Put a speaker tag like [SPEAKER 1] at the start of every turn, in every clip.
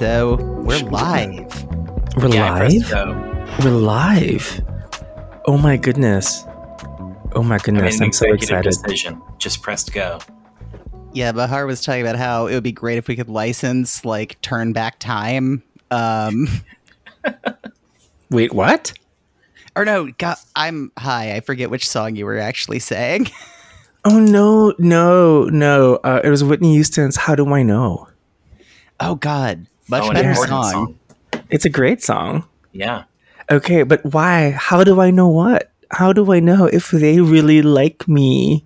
[SPEAKER 1] right, so we're live.
[SPEAKER 2] We're
[SPEAKER 3] Yeah,
[SPEAKER 2] live. We're live. Oh my goodness. Oh my goodness! I'm so excited.
[SPEAKER 3] decision. Just pressed go.
[SPEAKER 1] Yeah, Bahar was talking about how it would be great if we could license like turn back time. Um,
[SPEAKER 2] Wait, what?
[SPEAKER 1] or no, God, I'm hi. I forget which song you were actually saying.
[SPEAKER 2] Oh no, no, no! Uh, it was Whitney Houston's "How Do I Know."
[SPEAKER 1] Oh God, much
[SPEAKER 3] Oh,
[SPEAKER 1] better
[SPEAKER 3] important
[SPEAKER 1] song.
[SPEAKER 2] It's a great song.
[SPEAKER 3] Yeah.
[SPEAKER 2] Okay, but why? How do I know what? How do I know if they really like me?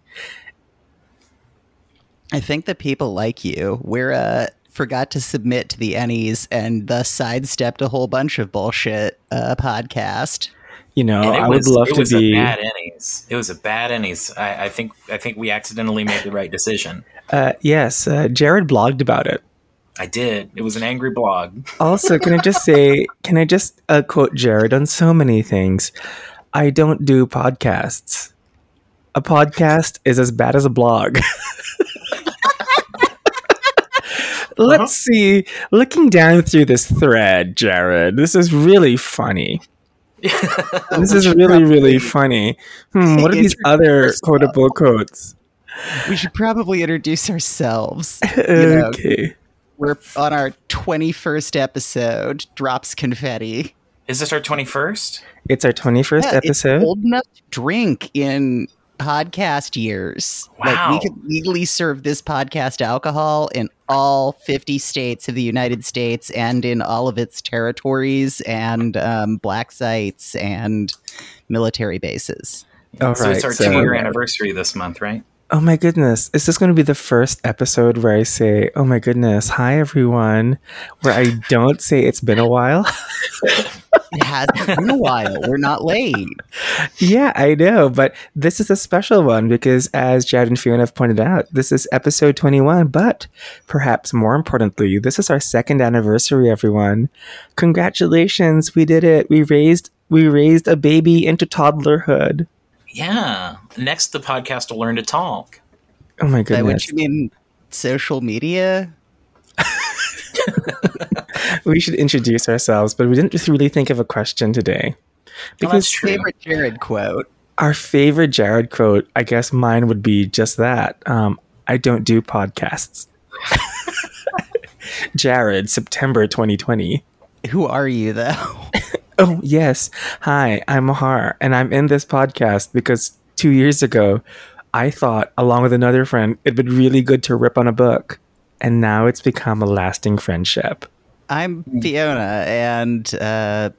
[SPEAKER 1] I think that people like you. We're uh forgot to submit to the Ennies and thus sidestepped a whole bunch of bullshit uh, podcast.
[SPEAKER 2] You know,
[SPEAKER 3] it
[SPEAKER 2] I
[SPEAKER 3] was,
[SPEAKER 2] would love
[SPEAKER 3] it
[SPEAKER 2] to
[SPEAKER 3] was
[SPEAKER 2] be.
[SPEAKER 3] a bad innings. It was a bad innings. I, I think I think we accidentally made the right decision.
[SPEAKER 2] Uh, yes, uh, Jared blogged about it.
[SPEAKER 3] I did. It was an angry blog.
[SPEAKER 2] Also, can I just say, can I just uh, quote Jared on so many things? I don't do podcasts. A podcast is as bad as a blog. Let's see. Looking down through this thread, Jared, this is really funny. This is really, really funny. Hmm, what are these other quotable quotes?
[SPEAKER 1] We should probably introduce ourselves. know,
[SPEAKER 2] Okay.
[SPEAKER 1] We're on our 21st episode, Drops Confetti.
[SPEAKER 3] Is this our twenty first?
[SPEAKER 2] It's our 21st
[SPEAKER 1] Yeah, it's
[SPEAKER 2] episode.
[SPEAKER 1] old enough to drink in podcast years. Like we
[SPEAKER 3] Wow.
[SPEAKER 1] could legally serve this podcast alcohol in all 50 states of the United States and in all of its territories and um, black sites and military bases.
[SPEAKER 2] All
[SPEAKER 3] so it's our
[SPEAKER 2] so-
[SPEAKER 3] two year anniversary this month, right?
[SPEAKER 2] Oh my goodness. Is this going to be the first episode where I say, oh my goodness, hi everyone, where I don't say it's been a while?
[SPEAKER 1] It hasn't been a while. We're not late.
[SPEAKER 2] yeah, I know, but this is a special one because, as Jad and Fiona have pointed out, this is episode 21, but perhaps more importantly, this is our second anniversary, everyone. Congratulations, we did it. We raised. We raised a baby into toddlerhood.
[SPEAKER 3] Yeah. Next the podcast will learn to talk.
[SPEAKER 2] Oh my goodness!
[SPEAKER 1] By which you mean social media?
[SPEAKER 2] We should introduce ourselves, but we didn't really think of a question today.
[SPEAKER 3] Well, that's true.
[SPEAKER 1] Favorite Jared quote.
[SPEAKER 2] Our favorite Jared quote, I guess mine would be just that. Um, I don't do podcasts. Jared, September 2020.
[SPEAKER 1] Who are you, though?
[SPEAKER 2] Oh, yes. Hi, I'm Mahar, and I'm in this podcast because two years ago, I thought, along with another friend, it'd be really good to rip on a book. And now it's become a lasting friendship.
[SPEAKER 1] I'm Fiona, and uh,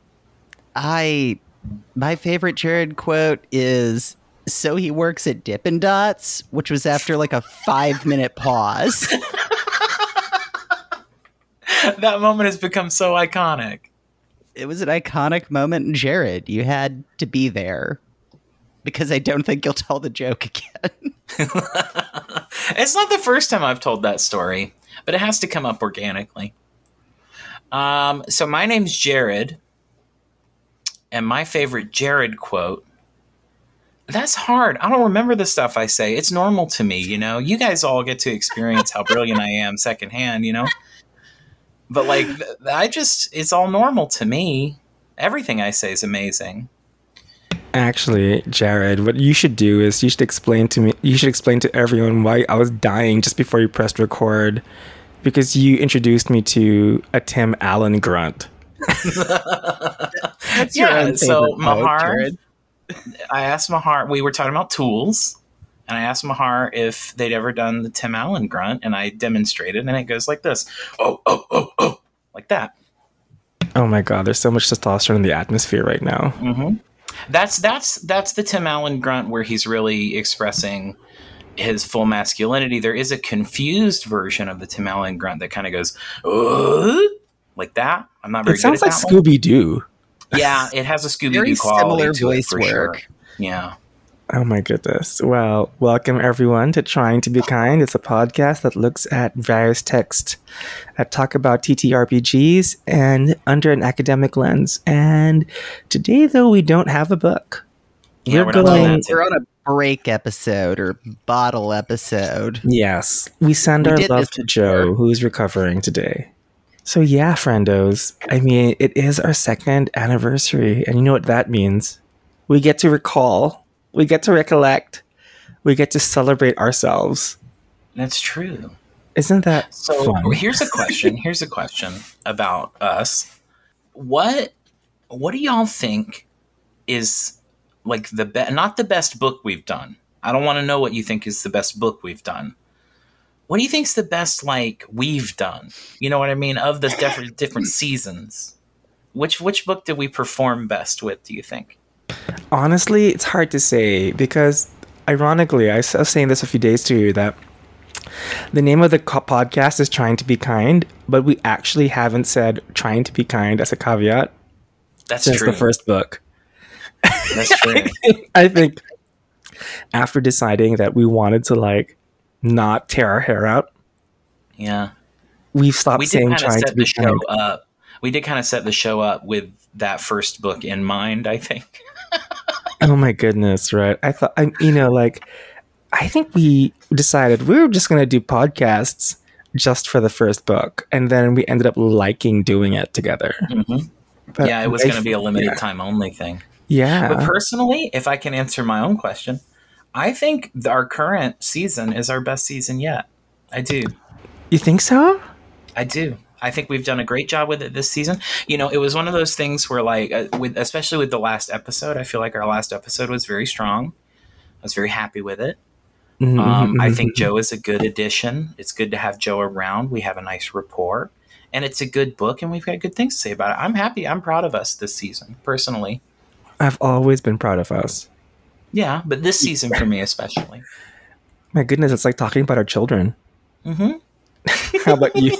[SPEAKER 1] I my favorite Jared quote is "So he works at Dippin' Dots," which was after like a five minute pause.
[SPEAKER 3] that moment has become so iconic.
[SPEAKER 1] It was an iconic moment Jared. You had to be there because I don't think you'll tell the joke again.
[SPEAKER 3] it's not the first time I've told that story, but it has to come up organically. Um, so my name's Jared, and my favorite Jared quote. That's hard. I don't remember the stuff I say. It's normal to me, you know. You guys all get to experience how brilliant I am secondhand, you know. But like, I just, it's all normal to me. Everything I say is amazing.
[SPEAKER 2] Actually, Jared, what you should do is you should explain to me, you should explain to everyone why I was dying just before you pressed record because you introduced me to a Tim Allen grunt.
[SPEAKER 1] That's
[SPEAKER 3] Yeah, so
[SPEAKER 1] quote,
[SPEAKER 3] Mahar- I asked Mahar, we were talking about tools, and I asked Mahar if they'd ever done the Tim Allen grunt, and I demonstrated, and it goes like this oh, oh, oh, oh, like that.
[SPEAKER 2] Oh my god, there's so much testosterone in the atmosphere right now.
[SPEAKER 3] hmm That's that's that's the Tim Allen grunt where he's really expressing his full masculinity. There is a confused version of the Tim Allen grunt that kind of goes uh, like that. I'm not very
[SPEAKER 2] It sounds
[SPEAKER 3] good
[SPEAKER 2] like
[SPEAKER 3] at that.
[SPEAKER 2] Scooby Doo.
[SPEAKER 3] Yeah, it has a Scooby Doo quality
[SPEAKER 1] similar
[SPEAKER 3] to it
[SPEAKER 1] voice
[SPEAKER 3] for
[SPEAKER 1] work.
[SPEAKER 3] sure. Yeah.
[SPEAKER 2] Oh my goodness. Well, welcome everyone to Trying to Be Kind. It's a podcast that looks at various texts that talk about TTRPGs and under an academic lens. And today, though, we don't have a book.
[SPEAKER 3] Yeah,
[SPEAKER 2] We're going-
[SPEAKER 1] We're on a break episode or bottle episode.
[SPEAKER 2] Yes, we send
[SPEAKER 1] We
[SPEAKER 2] our love to
[SPEAKER 1] before.
[SPEAKER 2] Joe, who is recovering today. So yeah, friendos. I mean, it is our second anniversary, and you know what that means. We get to recall, we get to recollect, we get to celebrate ourselves.
[SPEAKER 3] That's true.
[SPEAKER 2] Isn't that
[SPEAKER 3] So
[SPEAKER 2] fun?
[SPEAKER 3] here's a question. Here's a question about us. What what do y'all think is like the best not the best book we've done. I don't want to know what you think is the best book we've done. What do you think's the best like we've done? You know what I mean of the different different seasons. Which which book did we perform best with, do you think?
[SPEAKER 2] Honestly, it's hard to say because, ironically, I was saying this a few days to you that the name of the co- podcast is Trying to Be Kind, but we actually haven't said Trying to Be Kind as a caveat
[SPEAKER 3] That's
[SPEAKER 2] since
[SPEAKER 3] true.
[SPEAKER 2] the first book.
[SPEAKER 3] That's true.
[SPEAKER 2] I think after deciding that we wanted to like not tear our hair out,
[SPEAKER 3] Yeah.
[SPEAKER 2] we've stopped
[SPEAKER 3] we
[SPEAKER 2] saying Trying to
[SPEAKER 3] set
[SPEAKER 2] Be
[SPEAKER 3] the show
[SPEAKER 2] Kind.
[SPEAKER 3] up. We did kind of set the show up with that first book in mind. I think.
[SPEAKER 2] Oh my goodness, right? I thought, I'm. you know, like, I think we decided we were just going to do podcasts just for the first book. And then we ended up liking doing it together.
[SPEAKER 3] Mhm.
[SPEAKER 2] But
[SPEAKER 3] yeah, it was going to be a limited
[SPEAKER 2] yeah.
[SPEAKER 3] time only thing.
[SPEAKER 2] Yeah.
[SPEAKER 3] But personally, if I can answer my own question, I think our current season is our best season yet. I do.
[SPEAKER 2] you think so?
[SPEAKER 3] I do. I think we've done a great job with it this season. You know, it was one of those things where, like, uh, with especially with the last episode, I feel like our last episode was very strong. I was very happy with it.
[SPEAKER 2] Mhm,
[SPEAKER 3] Um, I
[SPEAKER 2] mhm.
[SPEAKER 3] think Joe is a good addition. It's good to have Joe around. We have a nice rapport, and it's a good book, and we've got good things to say about it. I'm happy. I'm proud of us this season, personally.
[SPEAKER 2] I've always been proud of us.
[SPEAKER 3] Yeah, but this season for me especially.
[SPEAKER 2] My goodness, it's like talking about our children.
[SPEAKER 3] hmm
[SPEAKER 2] How about you?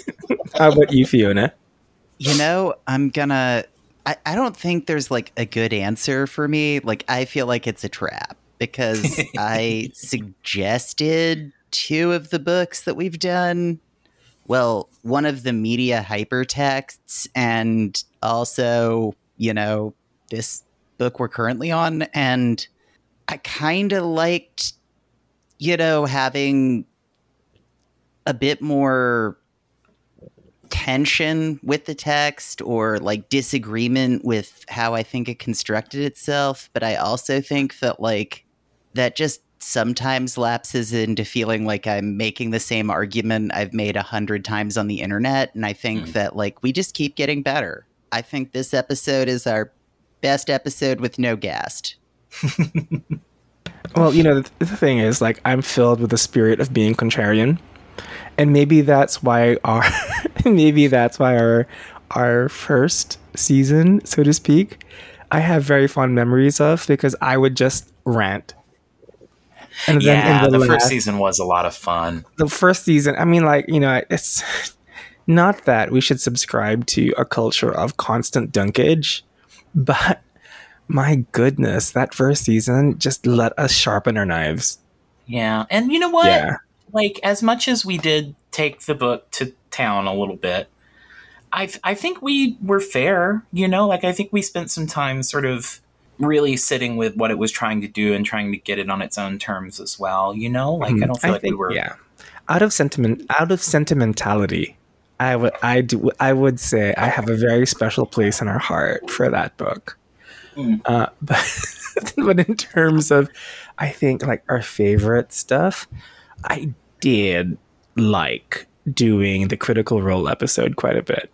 [SPEAKER 2] How about you, Fiona?
[SPEAKER 1] You know, I'm gonna. I, I don't think there's like a good answer for me. Like, I feel like it's a trap because I suggested two of the books that we've done. Well, one of the media hypertexts, and also, you know, this book we're currently on. And I kind of liked, you know, having a bit more tension with the text or like disagreement with how I think it constructed itself. But I also think that like that just sometimes lapses into feeling like I'm making the same argument I've made a hundred times on the internet. And I think
[SPEAKER 3] Mm.
[SPEAKER 1] that like we just keep getting better. I think this episode is our best episode with no guest.
[SPEAKER 2] Well, you know, the, the thing is, like, I'm filled with the spirit of being contrarian, and maybe that's why our, maybe that's why our, our first season, so to speak, I have very fond memories of because I would just rant. And
[SPEAKER 3] Yeah, the, first
[SPEAKER 2] last-
[SPEAKER 3] season was a lot of fun.
[SPEAKER 2] the first season, I mean, like, you know, it's not that we should subscribe to a culture of constant dunkage, but my goodness, that first season just let us sharpen our knives.
[SPEAKER 3] Yeah, and you know what?
[SPEAKER 2] Yeah.
[SPEAKER 3] Like as much as we did take the book to town a little bit, I I think we were fair. You know, like I think we spent some time sort of really sitting with what it was trying to do and trying to get it on its own terms as well. You know, like I don't feel like we were.
[SPEAKER 2] Mm-hmm. yeah. Out of sentiment, out of sentimentality, I would, I do, I would say I have a very special place in our heart for that book.
[SPEAKER 3] Mm.
[SPEAKER 2] Uh, but, but in terms of, I think like our favorite stuff, I did like doing the Critical Role episode quite a bit.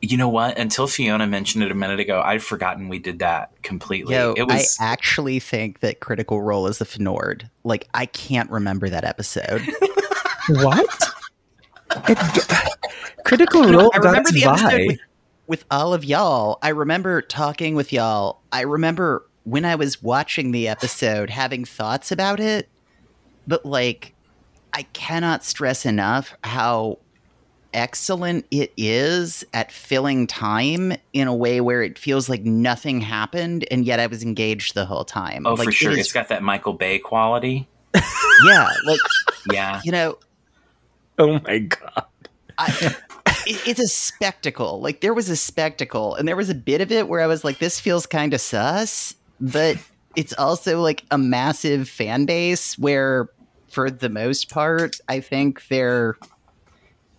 [SPEAKER 3] You know what? Until Fiona mentioned it a minute ago, I'd forgotten we did that completely.
[SPEAKER 1] Yo,
[SPEAKER 3] it was
[SPEAKER 1] I actually think that Critical Role is a Fnord. Like, I can't remember that episode.
[SPEAKER 2] What? it, Critical Role
[SPEAKER 1] I
[SPEAKER 2] got
[SPEAKER 1] remember
[SPEAKER 2] its
[SPEAKER 1] the episode
[SPEAKER 2] vibe.
[SPEAKER 1] with, with all of y'all. I remember talking with y'all. I remember when I was watching the episode having thoughts about it, but like, I cannot stress enough how excellent it is at filling time in a way where it feels like nothing happened and yet I was engaged the whole time.
[SPEAKER 3] oh
[SPEAKER 1] like,
[SPEAKER 3] for sure.
[SPEAKER 1] is-
[SPEAKER 3] It's got that Michael Bay quality.
[SPEAKER 1] yeah, like
[SPEAKER 3] Yeah.
[SPEAKER 1] you know,
[SPEAKER 2] Oh my god.
[SPEAKER 1] I, it, it's a spectacle. Like there was a spectacle, and there was a bit of it where I was like, "This feels kind of sus," but it's also like a massive fan base where, for the most part, I think they're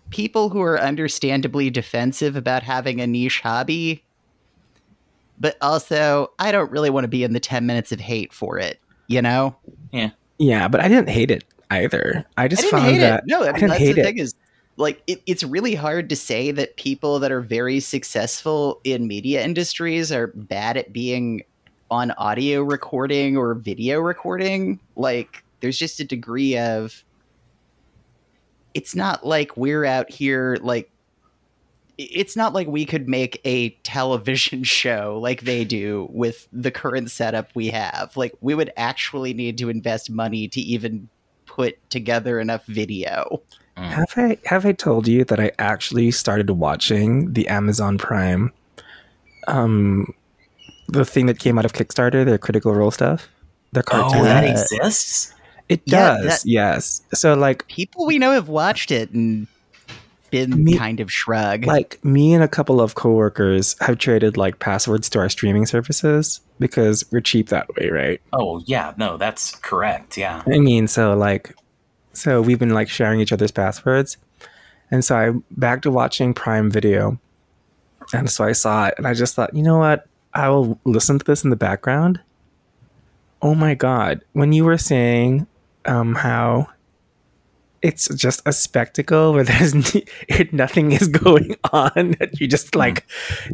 [SPEAKER 1] people who are understandably defensive about having a niche hobby, but also I don't really want to be in the 10 minutes of hate for it, you know?
[SPEAKER 2] Yeah, Yeah, but I didn't hate it either. I just
[SPEAKER 1] I didn't
[SPEAKER 2] found
[SPEAKER 1] hate
[SPEAKER 2] that
[SPEAKER 1] it. No, I,
[SPEAKER 2] I didn't
[SPEAKER 1] that's
[SPEAKER 2] hate
[SPEAKER 1] the
[SPEAKER 2] it.
[SPEAKER 1] thing is like it, it's really hard to say that people that are very successful in media industries are bad at being on audio recording or video recording. Like there's just a degree of it's not like we're out here like it's not like we could make a television show like they do with the current setup we have. Like we would actually need to invest money to even put together enough video.
[SPEAKER 3] Mm.
[SPEAKER 2] Have I have I told you that I actually started watching the Amazon Prime um the thing that came out of Kickstarter, their critical role stuff? Their cartoon.
[SPEAKER 3] Oh, that
[SPEAKER 1] Uh,
[SPEAKER 3] exists.
[SPEAKER 2] It
[SPEAKER 1] yeah,
[SPEAKER 2] does,
[SPEAKER 1] that-
[SPEAKER 2] yes. So like
[SPEAKER 1] People we know have watched it and been
[SPEAKER 2] Me-
[SPEAKER 1] kind of shrug.
[SPEAKER 2] like me and a couple of coworkers have traded like passwords to our streaming services because we're cheap that way, right?
[SPEAKER 3] Oh, yeah. No, that's correct. Yeah.
[SPEAKER 2] I mean, so like, so we've been like sharing each other's passwords, and so I back to watching Prime Video, and so I saw it, and I just thought, you know what, I will listen to this in the background. Oh my god, when you were saying um, how it's just a spectacle where there's n- nothing is going on, that you just like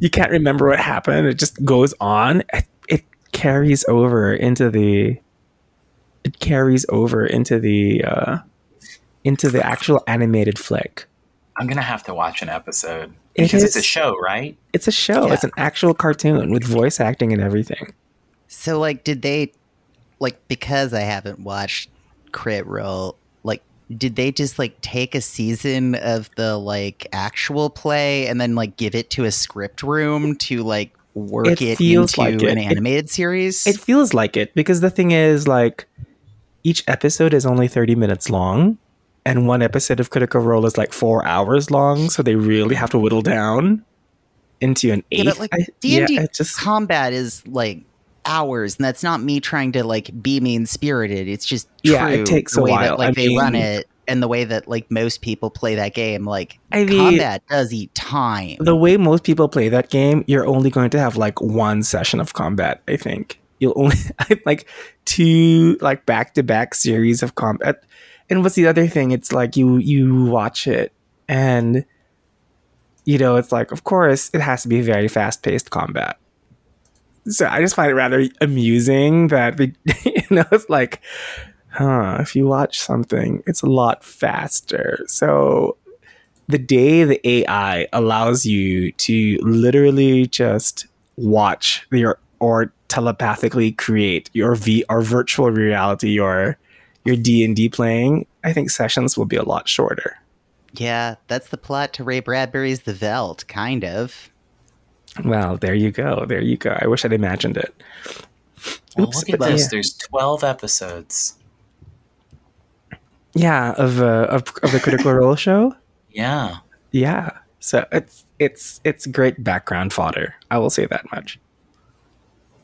[SPEAKER 2] you can't remember what happened, it just goes on. It, it carries over into the it carries over into the uh into the actual animated flick.
[SPEAKER 3] I'm going to have to watch an episode because it's a show, right?
[SPEAKER 2] It's a show.
[SPEAKER 1] Yeah.
[SPEAKER 2] It's an actual cartoon with voice acting and everything.
[SPEAKER 1] so like did they like because I haven't watched Crit Role, like did they just like take a season of the like actual play and then like give it to a script room to like work
[SPEAKER 2] It
[SPEAKER 1] it, into
[SPEAKER 2] like it.
[SPEAKER 1] an
[SPEAKER 2] It-
[SPEAKER 1] animated series?
[SPEAKER 2] It feels like it because the thing is like each episode is only 30 minutes long and one episode of Critical Role is like 4 hours long, so they really have to whittle down into an
[SPEAKER 1] Yeah, but, like, D&D
[SPEAKER 2] yeah, just
[SPEAKER 1] combat is like hours and that's not me trying to like be mean spirited it's just true
[SPEAKER 2] Yeah, it takes
[SPEAKER 1] the
[SPEAKER 2] a
[SPEAKER 1] way
[SPEAKER 2] while.
[SPEAKER 1] that like
[SPEAKER 2] I
[SPEAKER 1] they run it and the way that like most people play that game like
[SPEAKER 2] I mean,
[SPEAKER 1] combat does eat time
[SPEAKER 2] the way most people play that game, you're only going to have like one session of combat. I think you'll only like two like back to back series of combat. And what's the other thing? It's like you you watch it and you know it's like of course it has to be very fast paced combat. So I just find it rather amusing that we, you know it's like, huh? If you watch something, it's a lot faster. So the day the AI allows you to literally just watch your or telepathically create your V or virtual reality or your D and D playing, I think sessions will be a lot shorter.
[SPEAKER 1] yeah that's the plot to ray bradbury's the veldt kind of
[SPEAKER 2] Well, there you go. There you go. I wish I'd imagined it.
[SPEAKER 3] Well,
[SPEAKER 2] Oops,
[SPEAKER 3] look at this.
[SPEAKER 2] yeah.
[SPEAKER 3] There's 12 episodes.
[SPEAKER 2] Yeah, of uh, of, of the Critical Role show.
[SPEAKER 3] Yeah.
[SPEAKER 2] Yeah, so it's it's it's great background fodder. I will say that much.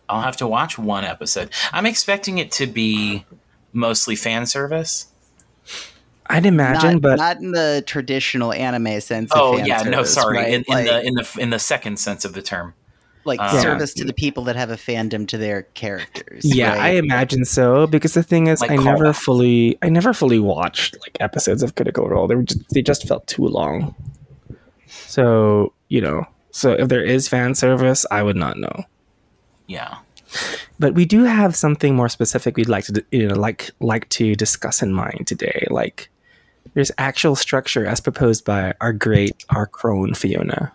[SPEAKER 3] I'll have to watch one episode. I'm expecting it to be mostly fan service.
[SPEAKER 2] I'd imagine,
[SPEAKER 1] not,
[SPEAKER 2] but
[SPEAKER 1] not in the traditional anime sense of
[SPEAKER 3] Oh
[SPEAKER 1] fan
[SPEAKER 3] yeah, no, sorry.
[SPEAKER 1] right?
[SPEAKER 3] In, in
[SPEAKER 1] like,
[SPEAKER 3] the in the in the second sense of the term.
[SPEAKER 1] like
[SPEAKER 3] uh,
[SPEAKER 1] service to the people that have a fandom to their characters
[SPEAKER 2] Yeah, I imagine so because the thing is,
[SPEAKER 3] Like
[SPEAKER 2] I never
[SPEAKER 3] callbacks.
[SPEAKER 2] fully, I never fully watched like episodes of Critical Role. They were just, they just felt too long. So you know, so if there is fan service, I would not know.
[SPEAKER 3] Yeah.
[SPEAKER 2] But we do have something more specific we'd like to, you know, like like to discuss in mind today. Like, there's actual structure as proposed by our great, our crone Fiona.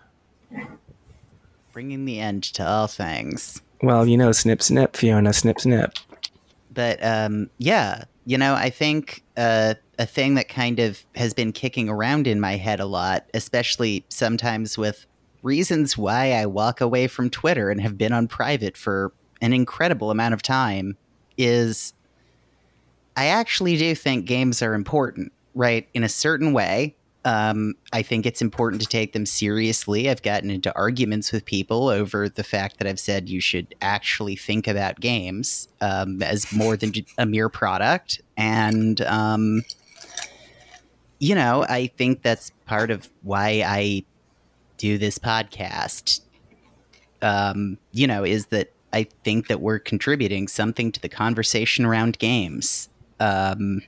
[SPEAKER 1] bringing the end to all things
[SPEAKER 2] Well, you know, snip, snip, Fiona, snip, snip.
[SPEAKER 1] but um, yeah, you know, I think uh, a thing that kind of has been kicking around in my head a lot, especially sometimes with reasons why I walk away from Twitter and have been on private for an incredible amount of time, is I actually do think games are important, right? In a certain way. Um, I think it's important to take them seriously. I've gotten into arguments with people over the fact that I've said you should actually think about games um, as more than a mere product. And um, you know, I think that's part of why I do this podcast. Um, you know, is that I think that we're contributing something to the conversation around games. Um,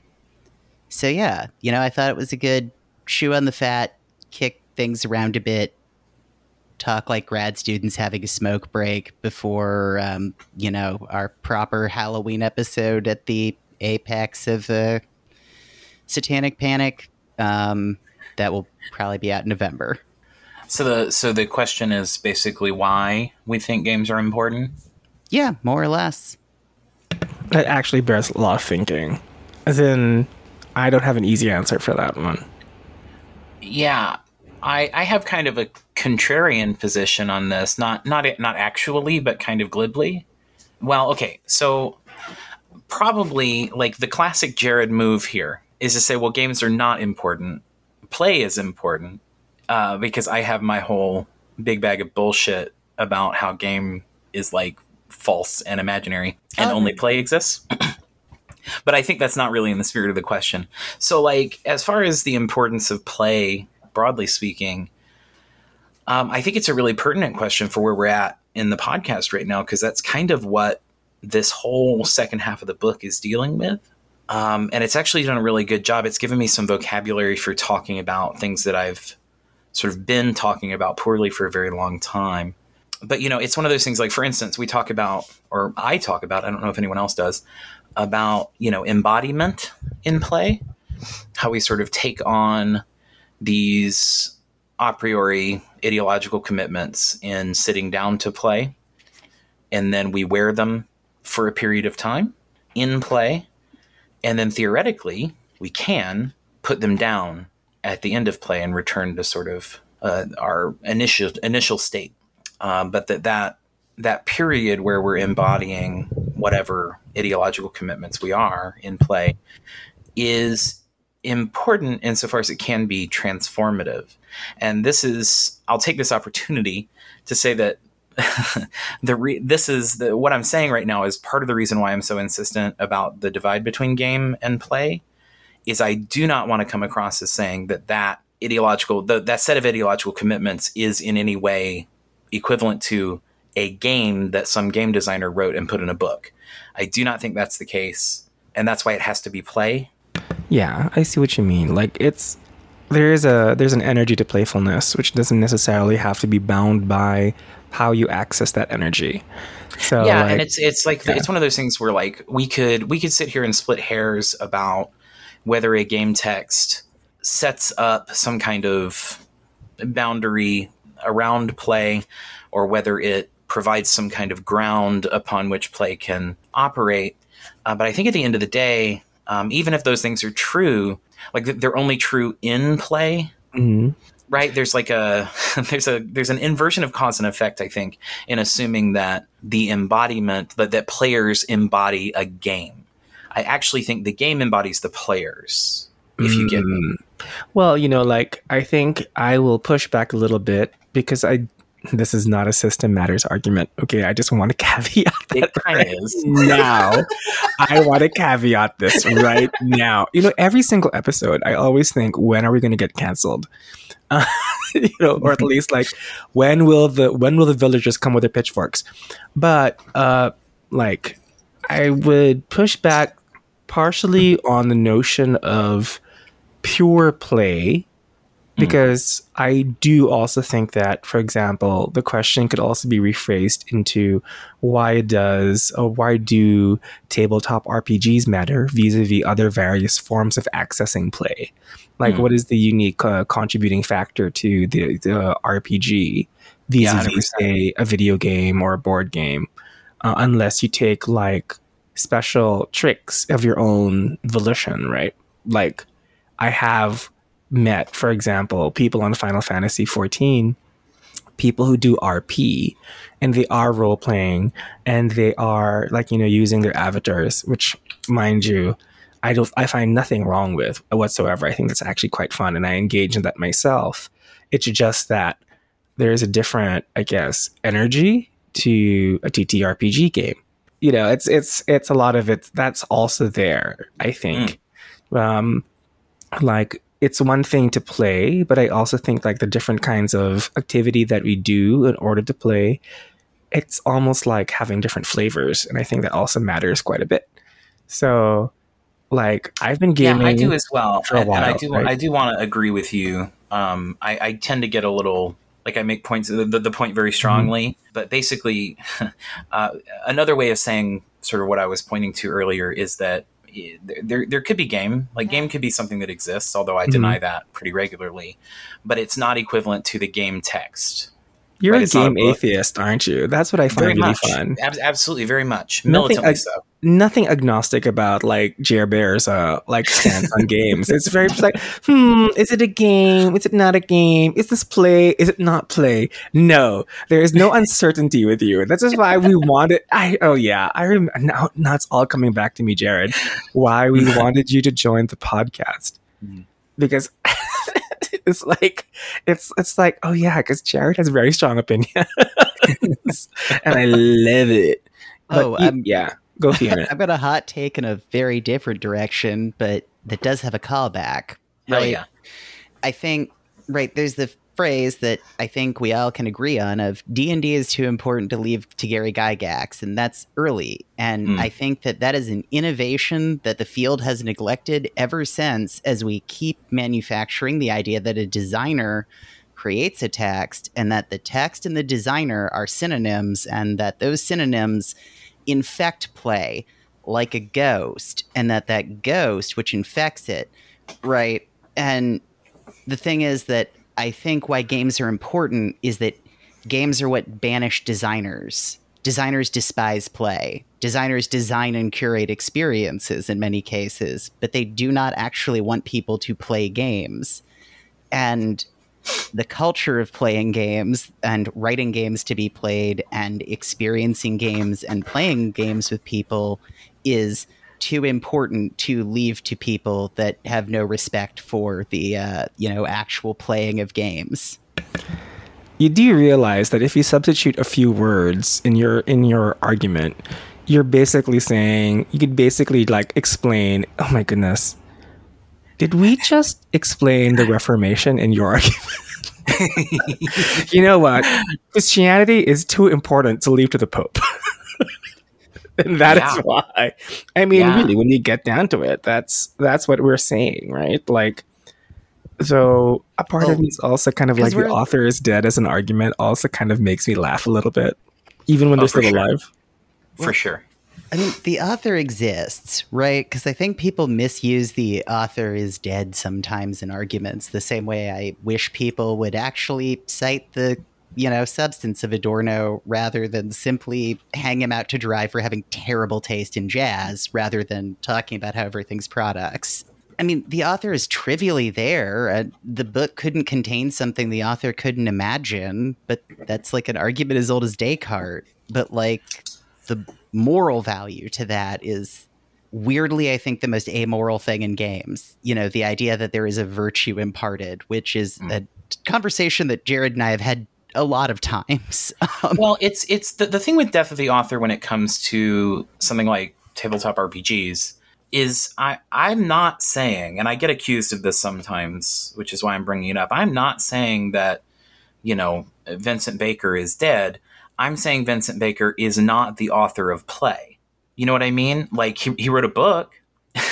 [SPEAKER 1] so yeah, you know, I thought it was a good shoe on the fat, kick things around a bit, talk like grad students having a smoke break before, um, you know, our proper Halloween episode at the apex of uh, Satanic Panic. Um, that will probably be out in November.
[SPEAKER 3] So the so the question is basically why we think games are important.
[SPEAKER 1] Yeah, more or less.
[SPEAKER 2] That actually bears a lot of thinking. As in, I don't have an easy answer for that one.
[SPEAKER 3] Yeah, I I have kind of a contrarian position on this. Not not not actually, but kind of glibly. Well, okay, so probably like the classic Jared move here is to say, well, games are not important. Play is important uh, because I have my whole big bag of bullshit about how game is like false and imaginary and
[SPEAKER 1] Oh.
[SPEAKER 3] only play exists. but I think that's not really in the spirit of the question. So, like, as far as the importance of play, broadly speaking, um, I think it's a really pertinent question for where we're at in the podcast right now because that's kind of what this whole second half of the book is dealing with. Um, and it's actually done a really good job. It's given me some vocabulary for talking about things that I've sort of been talking about poorly for a very long time. But, you know, it's one of those things like, for instance, we talk about, or I talk about, I don't know if anyone else does, about, you know, embodiment in play, how we sort of take on these a priori ideological commitments in sitting down to play, and then we wear them for a period of time in play, and then theoretically we can put them down at the end of play and return to sort of uh, our initial initial state. Um, but that that that period where we're embodying whatever ideological commitments we are in play is important insofar as it can be transformative. And this is, I'll take this opportunity to say that the re- this is the what I'm saying right now is part of the reason why I'm so insistent about the divide between game and play is I do not want to come across as saying that that ideological the, that set of ideological commitments is in any way equivalent to a game that some game designer wrote and put in a book. I do not think that's the case, and that's why it has to be play.
[SPEAKER 2] Yeah, I see what you mean. Like it's there is a there's an energy to playfulness which doesn't necessarily have to be bound by how you access that energy. So
[SPEAKER 3] yeah,
[SPEAKER 2] like,
[SPEAKER 3] and it's it's like
[SPEAKER 2] yeah.
[SPEAKER 3] it's one of those things where like we could we could sit here and split hairs about whether a game text sets up some kind of boundary around play or whether it provides some kind of ground upon which play can operate. Uh, but I think at the end of the day, um, even if those things are true, like they're only true in play,
[SPEAKER 2] Mhm.
[SPEAKER 3] right there's like a there's a there's an inversion of cause and effect i think in assuming that the embodiment that, that players embody a game i actually think the game embodies the players if you get me
[SPEAKER 2] Mm. Well, you know, like I think I will push back a little bit because I this is not a system matters argument. Okay, I just want to caveat
[SPEAKER 3] it
[SPEAKER 2] right
[SPEAKER 3] is
[SPEAKER 2] now. I want to caveat this right now. You know, every single episode, I always think, when are we going to get canceled? Uh, you know, or at least like, when will the when will the villagers come with their pitchforks? But uh, like, I would push back partially on the notion of pure play because I do also think that, for example, the question could also be rephrased into why does or why do tabletop RPGs matter vis-a-vis other various forms of accessing play? Like,
[SPEAKER 3] Hmm.
[SPEAKER 2] what is the unique uh, contributing factor to the, the RPG vis-a-vis,
[SPEAKER 3] 100%.
[SPEAKER 2] say, a video game or a board game? Uh, unless you take like special tricks of your own volition, right? Like, I have met, for example, people on Final Fantasy 14, people who do RP and they are role playing and they are like, you know, using their avatars, which mind you, I don't I find nothing wrong with whatsoever. I think that's actually quite fun and I engage in that myself. It's just that there is a different, I guess, energy to a TTRPG game. You know, it's it's it's a lot of it that's also there, I think. Um like it's one thing to play, but I also think like the different kinds of activity that we do in order to play, it's almost like having different flavors, and I think that also matters quite a bit. So, like I've been gaming.
[SPEAKER 3] Yeah, I do as well,
[SPEAKER 2] for a
[SPEAKER 3] and, and I do.
[SPEAKER 2] right?
[SPEAKER 3] I do want to agree with you. Um, I, I tend to get a little like I make points the, the point very strongly, but basically, uh, another way of saying sort of what I was pointing to earlier is that there there could be game. Like game could be something that exists, although I deny mm-hmm. that pretty regularly, but it's not equivalent to the game text.
[SPEAKER 2] You're
[SPEAKER 3] Right,
[SPEAKER 2] a
[SPEAKER 3] it's not a
[SPEAKER 2] game atheist, aren't you? That's what I find
[SPEAKER 3] Very
[SPEAKER 2] really
[SPEAKER 3] much,
[SPEAKER 2] fun.
[SPEAKER 3] Ab- absolutely, very much,
[SPEAKER 2] Nothing ag-
[SPEAKER 3] so.
[SPEAKER 2] Nothing agnostic about like Jer Bear's uh like stance on games. It's very just like, hmm, is it a game? Is it not a game? Is this play? Is it not play? No, there is no uncertainty with you. That's just why we wanted. I oh yeah, I remember now. Now it's all coming back to me, Jared. Why we wanted you to join the podcast
[SPEAKER 3] Mhm.
[SPEAKER 2] because. It's like it's it's like oh yeah, because Jared has very strong opinions, and I love it. But
[SPEAKER 1] Oh,
[SPEAKER 2] you- yeah, go Fiona.
[SPEAKER 1] I've got a hot take in a very different direction, but that does have a callback. Right?
[SPEAKER 3] yeah.
[SPEAKER 1] I think right there's the phrase that I think we all can agree on of D and D is too important to leave to Gary Gygax, and that's early. And
[SPEAKER 3] Mm.
[SPEAKER 1] I think that that is an innovation that the field has neglected ever since, as we keep manufacturing the idea that a designer creates a text and that the text and the designer are synonyms, and that those synonyms infect play like a ghost, and that that ghost which infects it, right? And the thing is that I think why games are important is that games are what banish designers. Designers despise play. Designers design and curate experiences in many cases, but they do not actually want people to play games. And the culture of playing games and writing games to be played and experiencing games and playing games with people is too important to leave to people that have no respect for the uh, you know actual playing of games.
[SPEAKER 2] you do realize that if you substitute a few words in your in your argument, you're basically saying you could basically like explain. Oh my goodness, did we just explain the Reformation in your argument? you know what? Christianity is too important to leave to the Pope. and that is
[SPEAKER 3] Yeah.
[SPEAKER 2] why. I mean,
[SPEAKER 3] Yeah.
[SPEAKER 2] really, when you get down to it, that's that's what we're saying, right? Like so a part of
[SPEAKER 1] Well,
[SPEAKER 2] me is also kind of like the author is dead as an argument also kind of makes me laugh a little bit. Even when
[SPEAKER 3] Oh,
[SPEAKER 2] they're still
[SPEAKER 3] sure.
[SPEAKER 2] alive.
[SPEAKER 3] for sure.
[SPEAKER 1] I mean, the author exists, right? Because I think people misuse the author is dead sometimes in arguments, the same way I wish people would actually cite the, you know, substance of Adorno rather than simply hang him out to dry for having terrible taste in jazz, rather than talking about how everything's products. I mean, the author is trivially there. Uh, the book couldn't contain something the author couldn't imagine, but that's like an argument as old as Descartes. But like the moral value to that is weirdly, I think, the most amoral thing in games. You know, the idea that there is a virtue imparted, which is
[SPEAKER 3] Mm.
[SPEAKER 1] a conversation that Jared and I have had a lot of times. Um,
[SPEAKER 3] well, it's it's the, the thing with Death of the Author when it comes to something like tabletop RPGs is I I'm not saying, and I get accused of this sometimes, which is why I'm bringing it up. I'm not saying that you know Vincent Baker is dead. I'm saying Vincent Baker is not the author of play. You know what I mean? Like he, he wrote a book.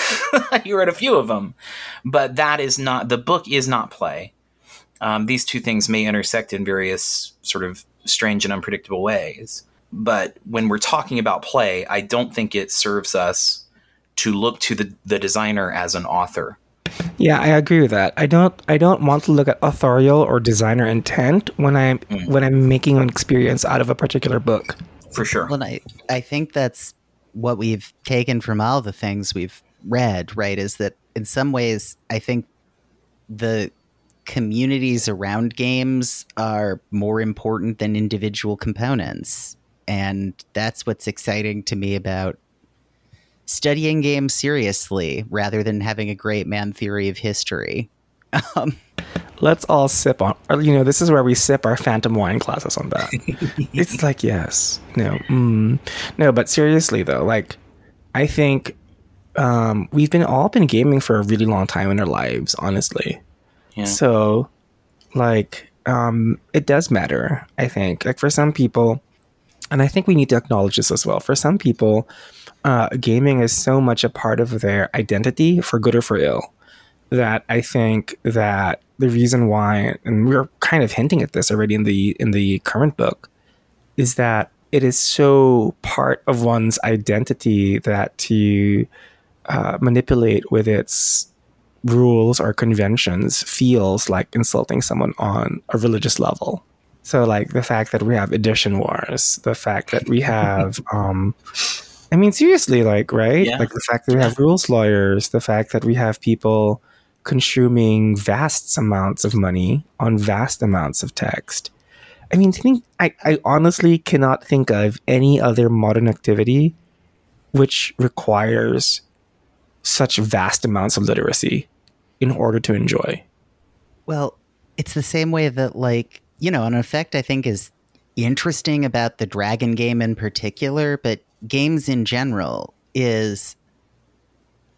[SPEAKER 3] he wrote a few of them, but that is not the book is not play. Um, these two things may intersect in various sort of strange and unpredictable ways. But when we're talking about play, I don't think it serves us to look to the, the designer as an author.
[SPEAKER 2] Yeah, I agree with that. I don't I don't want to look at authorial or designer intent when I'm
[SPEAKER 3] Mm.
[SPEAKER 2] when I'm making an experience out of a particular book.
[SPEAKER 3] For sure.
[SPEAKER 1] Well, I, I think that's what we've taken from all the things we've read, right? Is that in some ways, I think the communities around games are more important than individual components. And that's what's exciting to me about studying games seriously rather than having a great man theory of history. Um,
[SPEAKER 2] Let's all sip on or, you know, this is where we sip our phantom wine glasses on that. it's like yes. No. Mm. No, but seriously though, like I think um, we've been all been gaming for a really long time in our lives, honestly. So, like, um, it does matter. I think, like, for some people, and I think we need to acknowledge this as well. For some people, uh, gaming is so much a part of their identity, for good or for ill, that I think that the reason why, and we're kind of hinting at this already in the in the current book, is that it is so part of one's identity that to uh, manipulate with its rules or conventions feels like insulting someone on a religious level. So, like the fact that we have edition wars, the fact that we have, um, I mean, seriously, like, right?
[SPEAKER 3] Yeah.
[SPEAKER 2] Like the fact that we have rules lawyers, the fact that we have people consuming vast amounts of money on vast amounts of text. I mean, think I, I honestly cannot think of any other modern activity which requires such vast amounts of literacy in order to enjoy.
[SPEAKER 1] Well, it's the same way that, like, you know, an effect I think is interesting about the Dragon game in particular, but games in general is,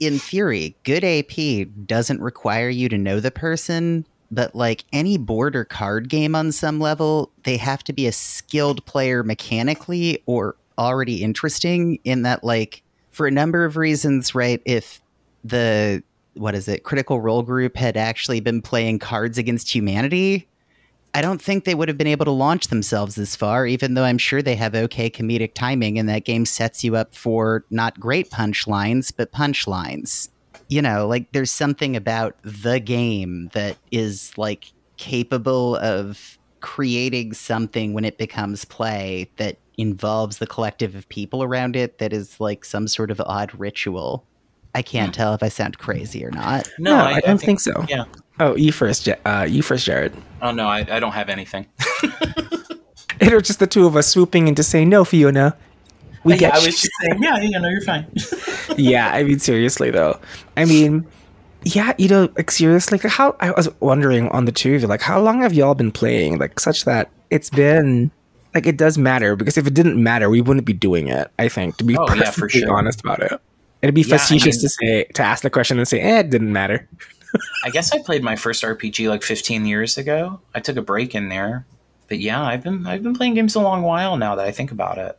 [SPEAKER 1] in theory, good AP doesn't require you to know the person, but like any board or card game on some level, they have to be a skilled player mechanically or already interesting in that, like, for a number of reasons, right? If the what is it, Critical Role Group had actually been playing Cards Against Humanity, I don't think they would have been able to launch themselves this far, even though I'm sure they have okay comedic timing and that game sets you up for not great punchlines, but punchlines. You know, like there's something about the game that is like capable of creating something when it becomes play that involves the collective of people around it that is like some sort of odd ritual. I can't tell if I sound crazy or not.
[SPEAKER 3] No,
[SPEAKER 2] No, I don't think so.
[SPEAKER 3] Yeah.
[SPEAKER 2] Oh, you first, uh, you first, Jared.
[SPEAKER 3] Oh no, I, I don't have anything.
[SPEAKER 2] It was just the two of us swooping in to say no, Fiona. We
[SPEAKER 3] yeah,
[SPEAKER 2] get
[SPEAKER 3] I was just saying. Yeah, you know, you're fine.
[SPEAKER 2] yeah, I mean, seriously though. I mean, yeah, you know, like seriously, like how I was wondering on the two of you, like how long have y'all been playing, like such that it's been like it does matter because if it didn't matter, we wouldn't be doing it. I think to be
[SPEAKER 3] Oh, yeah, for
[SPEAKER 2] perfectly
[SPEAKER 3] sure.
[SPEAKER 2] honest about it, it'd be
[SPEAKER 3] Yeah, I
[SPEAKER 2] facetious
[SPEAKER 3] mean-
[SPEAKER 2] to say to ask the question and say, eh, it didn't matter.
[SPEAKER 3] I guess I played my first RPG like 15 years ago. I took a break in there, but yeah, I've been I've been playing games a long while now that I think about it.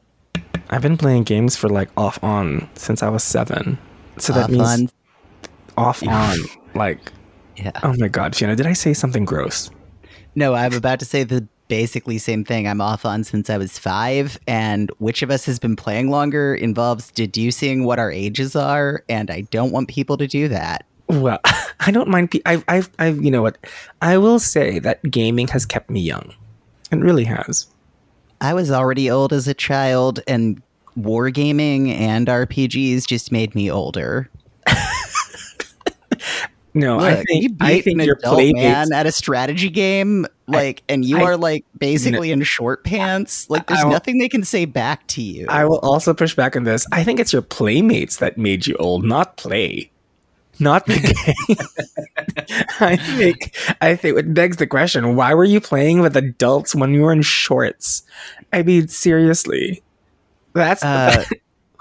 [SPEAKER 2] I've been playing games for like off on since I was seven, so that
[SPEAKER 1] Off
[SPEAKER 2] means
[SPEAKER 1] on.
[SPEAKER 2] off on like.
[SPEAKER 1] Yeah.
[SPEAKER 2] Oh my god, Fiona, did I say something gross?
[SPEAKER 1] No, I'm about to say the basically same thing. I'm off on since I was five, and which of us has been playing longer involves deducing what our ages are, and I don't want people to do that.
[SPEAKER 2] Well, I don't mind. Pe- I've, I've, I've, you know what? I will say that gaming has kept me young. It really has.
[SPEAKER 1] I was already old as a child, and wargaming and RPGs just made me older.
[SPEAKER 2] No, I think
[SPEAKER 1] you
[SPEAKER 2] I
[SPEAKER 1] beat
[SPEAKER 2] think
[SPEAKER 1] an
[SPEAKER 2] your
[SPEAKER 1] adult man at a strategy game, like, and you
[SPEAKER 2] I-
[SPEAKER 1] are like basically in short pants. Like, there's
[SPEAKER 2] will-
[SPEAKER 1] nothing they can say back to you.
[SPEAKER 2] I will also push back on this. I think it's your playmates that made you old, not play, not the game. I think. I think it begs the question: Why were you playing with adults when you were in shorts? I mean, seriously, that's.
[SPEAKER 1] Uh,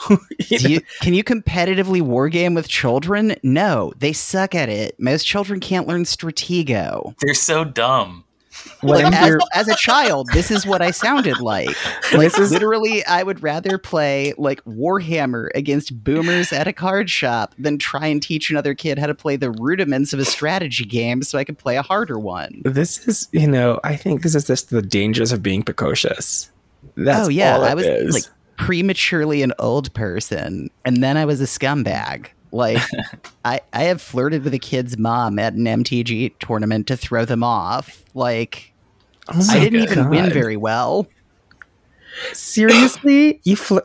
[SPEAKER 2] you know,
[SPEAKER 1] you, can you competitively wargame with children? No, they suck at it. Most children can't learn Stratego.
[SPEAKER 3] They're so dumb.
[SPEAKER 2] what
[SPEAKER 1] Like, as, as a child, this is what I sounded like. Like
[SPEAKER 2] This is-
[SPEAKER 1] literally, I would rather play like Warhammer against boomers at a card shop than try and teach another kid how to play the rudiments of a strategy game so I could play a harder one.
[SPEAKER 2] this is you know i think this is just the dangers of being precocious that's
[SPEAKER 1] oh yeah,
[SPEAKER 2] all it
[SPEAKER 1] I was
[SPEAKER 2] is.
[SPEAKER 1] like prematurely an old person, and then I was a scumbag. Like I, I have flirted with a kid's mom at an MTG tournament to throw them off. Like
[SPEAKER 2] Oh
[SPEAKER 1] I didn't even win very well.
[SPEAKER 2] seriously you fl-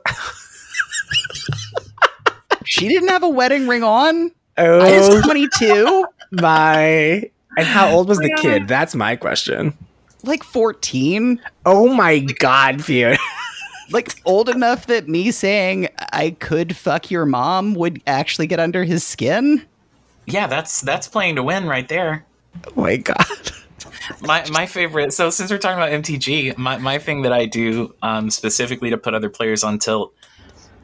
[SPEAKER 1] She didn't have a wedding ring on. I
[SPEAKER 2] oh
[SPEAKER 1] was 22,
[SPEAKER 2] my and how old was the kid that's my question
[SPEAKER 1] like 14,
[SPEAKER 2] oh my god Fiona.
[SPEAKER 1] Like old enough that me saying I could fuck your mom would actually get under his skin.
[SPEAKER 3] Yeah, that's that's playing to win right there.
[SPEAKER 2] oh my god
[SPEAKER 3] My my favorite. So since we're talking about MTG, my, my thing that I do um, specifically to put other players on tilt,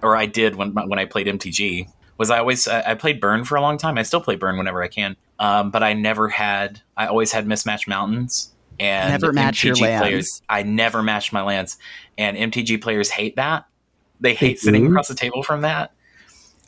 [SPEAKER 3] or I did when when I played MTG, was I always I I played Burn for a long time. I still play Burn whenever I can, um, but I never had. I always had mismatched mountains and
[SPEAKER 1] Never match your lands.
[SPEAKER 3] players. I never matched my lands, and MTG players hate that. They hate sitting
[SPEAKER 2] do?
[SPEAKER 3] across the table from that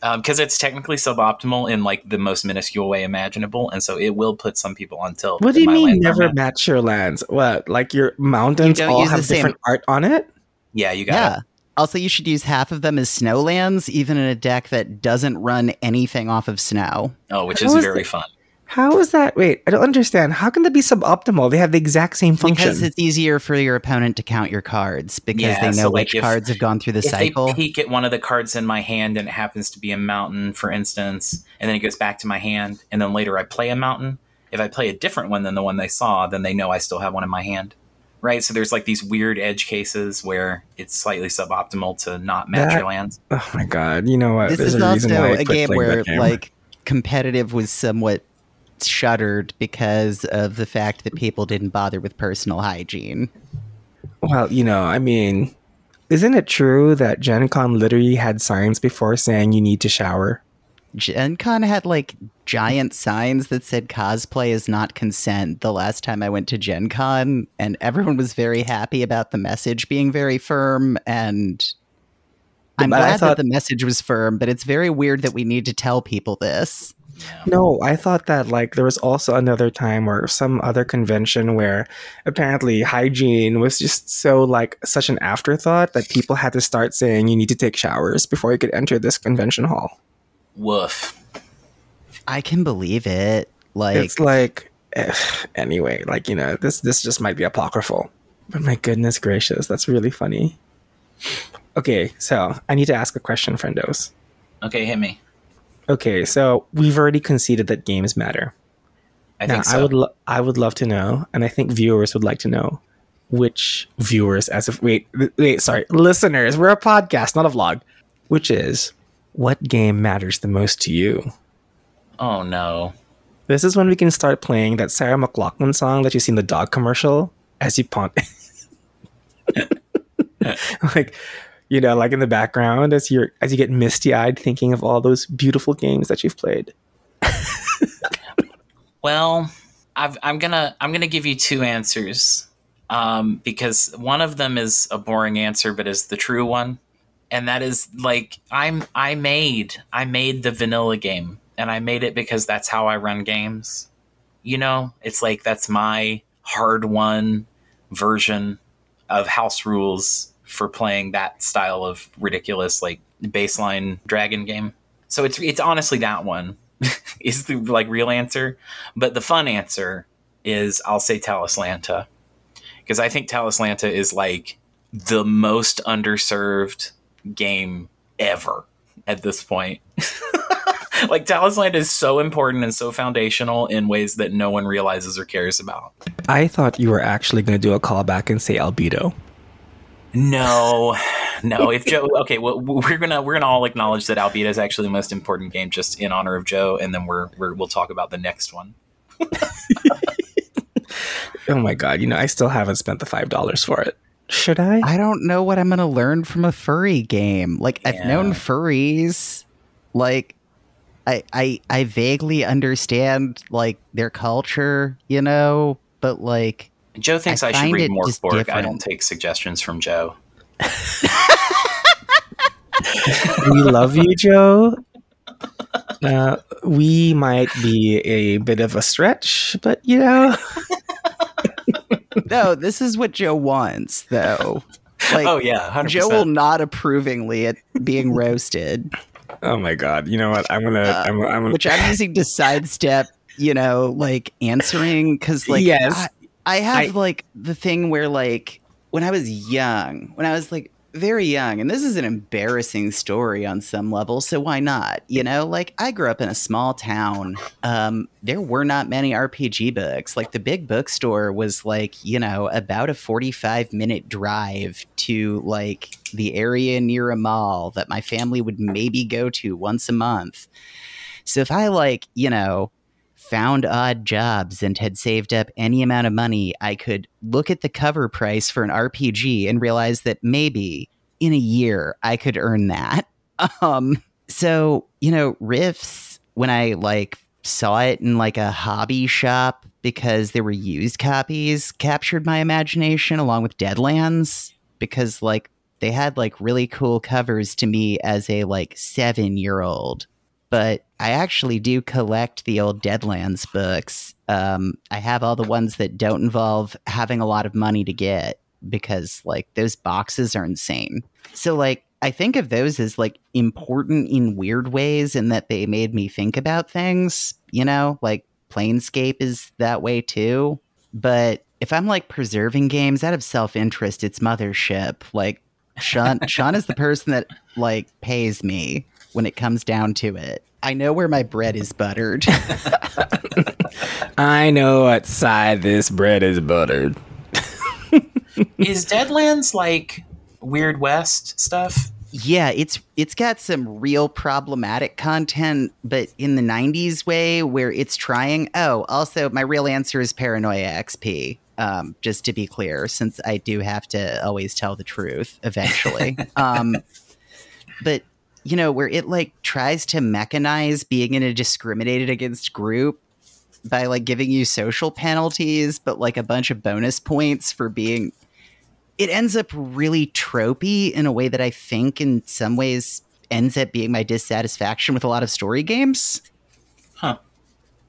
[SPEAKER 3] um, because it's technically suboptimal in like the most minuscule way imaginable, and so it will put some people on tilt.
[SPEAKER 2] What do you mean never
[SPEAKER 3] matched.
[SPEAKER 2] match your lands? What, like your mountains
[SPEAKER 1] You
[SPEAKER 2] all
[SPEAKER 1] use the
[SPEAKER 2] have
[SPEAKER 1] same-
[SPEAKER 2] different art on it?
[SPEAKER 3] Yeah, you got
[SPEAKER 1] Yeah.
[SPEAKER 3] it.
[SPEAKER 1] Also, you should use half of them as snow lands, even in a deck that doesn't run anything off of snow.
[SPEAKER 3] Oh, which
[SPEAKER 2] How
[SPEAKER 3] is
[SPEAKER 2] is
[SPEAKER 3] very
[SPEAKER 2] it-
[SPEAKER 3] fun.
[SPEAKER 2] How is that? Wait, I don't understand. How can that be suboptimal? They have the exact same function.
[SPEAKER 1] Because it's easier for your opponent to count your cards because
[SPEAKER 3] Yeah,
[SPEAKER 1] they know
[SPEAKER 3] so, like,
[SPEAKER 1] which
[SPEAKER 3] if-
[SPEAKER 1] cards have gone through the
[SPEAKER 3] if
[SPEAKER 1] cycle.
[SPEAKER 3] they peek at one of the cards in my hand and it happens to be a mountain, for instance, and then it goes back to my hand, and then later I play a mountain. If I play a different one than the one they saw, then they know I still have one in my hand. Right? So there's like these weird edge cases where it's slightly suboptimal to not match
[SPEAKER 2] That-
[SPEAKER 3] your lands.
[SPEAKER 2] oh my god! You know what?
[SPEAKER 1] this
[SPEAKER 2] There's
[SPEAKER 1] is
[SPEAKER 2] a
[SPEAKER 1] also
[SPEAKER 2] why I
[SPEAKER 1] a game where
[SPEAKER 2] game.
[SPEAKER 1] like competitive was somewhat shuttered because of the fact that people didn't bother with personal hygiene.
[SPEAKER 2] Well, you know, I mean, isn't it true that Gen Con literally had signs before saying you need to shower?
[SPEAKER 1] Gen Con had like giant signs that said cosplay is not consent the last time I went to Gen Con, and everyone was very happy about the message being very firm. And I'm
[SPEAKER 2] But
[SPEAKER 1] glad
[SPEAKER 2] thought-
[SPEAKER 1] that the message was firm, but it's very weird that we need to tell people this.
[SPEAKER 2] No, I thought that like there was also another time or some other convention where apparently hygiene was just so like such an afterthought that people had to start saying you need to take showers before you could enter this convention hall.
[SPEAKER 3] Woof.
[SPEAKER 1] I can believe it. Like,
[SPEAKER 2] it's like eh, anyway, like you know, this this just might be apocryphal. But my goodness gracious, that's really funny. Okay, so I need to ask a question, friendos.
[SPEAKER 3] Okay, hit me.
[SPEAKER 2] Okay, so we've already conceded that games matter.
[SPEAKER 3] I
[SPEAKER 2] now,
[SPEAKER 3] think so.
[SPEAKER 2] I would lo- I would love to know, and I think viewers would like to know which viewers, as if wait wait sorry, listeners, we're a podcast, not a vlog. Which is what game matters the most to you?
[SPEAKER 3] oh no.
[SPEAKER 2] This is when we can start playing that Sarah McLachlan song that you see in the dog commercial as you pond. like, you know, like in the background as you're as you get misty eyed thinking of all those beautiful games that you've played.
[SPEAKER 3] Well, I've, I'm gonna I'm gonna give you two answers um, because one of them is a boring answer, but is the true one, and that is like I'm I made I made the vanilla game, and I made it because that's how I run games. You know, it's like that's my hard won version of house rules for playing that style of ridiculous like baseline dragon game. So it's it's honestly that one is the like real answer, but the fun answer is I'll say Talislanta because I think Talislanta is like the most underserved game ever at this point. like Talislanta is so important and so foundational in ways that no one realizes or cares about.
[SPEAKER 2] I thought you were actually going to do a callback and say albedo.
[SPEAKER 3] No, no. If Joe, okay, well, we're gonna we're gonna all acknowledge that Albedo is actually the most important game, just in honor of Joe, and then we're, we're we'll talk about the next one.
[SPEAKER 2] Oh my god! You know, I still haven't spent the five dollars for it. Should I?
[SPEAKER 1] I don't know what I'm going to learn from a furry game. Like I've known furries. Like I I I vaguely understand like their culture, you know, but like
[SPEAKER 3] Joe thinks
[SPEAKER 1] I
[SPEAKER 3] I, should read more
[SPEAKER 1] just
[SPEAKER 3] Borg. I don't take suggestions from Joe.
[SPEAKER 2] we love you, Joe. Uh, we might be a bit of a stretch, but you know,
[SPEAKER 1] no, this is what Joe wants though. Like
[SPEAKER 3] oh yeah, hundred
[SPEAKER 1] Joe will
[SPEAKER 3] percent.
[SPEAKER 1] nod approvingly at being roasted,
[SPEAKER 2] oh my god! You know what? I'm gonna,
[SPEAKER 1] Uh,
[SPEAKER 2] I'm, I'm gonna.
[SPEAKER 1] which I'm using to sidestep, you know, like answering because like
[SPEAKER 2] Yes.
[SPEAKER 1] I, I have
[SPEAKER 2] I-
[SPEAKER 1] like the thing where like when I was young, when I was like very young, and this is an embarrassing story on some level, so why not? You know, like I grew up in a small town. Um, there were not many RPG books. Like the big bookstore was like, you know, about a 45 minute drive to like the area near a mall that my family would maybe go to once a month. So if I like, you know, found odd jobs and had saved up any amount of money, I could look at the cover price for an RPG and realize that maybe in a year I could earn that. Um, So, you know, Rifts, when I like saw it in like a hobby shop because they were used copies, captured my imagination along with Deadlands because like they had like really cool covers to me as a like seven year old. But I actually do collect the old Deadlands books. Um, I have all the ones that don't involve having a lot of money to get because like those boxes are insane. So like I think of those as like important in weird ways in that they made me think about things, you know, like Planescape is that way too. But if I'm like preserving games out of self interest, it's mothership. Like Sean Sean is the person that like pays me when it comes down to it. I know where my bread is buttered.
[SPEAKER 2] I know what side this bread is buttered.
[SPEAKER 3] Is Deadlands like Weird West stuff?
[SPEAKER 1] yeah, it's it's got some real problematic content, but in the '90s way, where it's trying. Oh, also, my real answer is Paranoia XP. Um, just to be clear, since I do have to always tell the truth eventually. um, but you know, where it like tries to mechanize being in a discriminated against group by like giving you social penalties, but like a bunch of bonus points for being it ends up really tropey in a way that I think in some ways ends up being my dissatisfaction with a lot of story games.
[SPEAKER 3] Huh.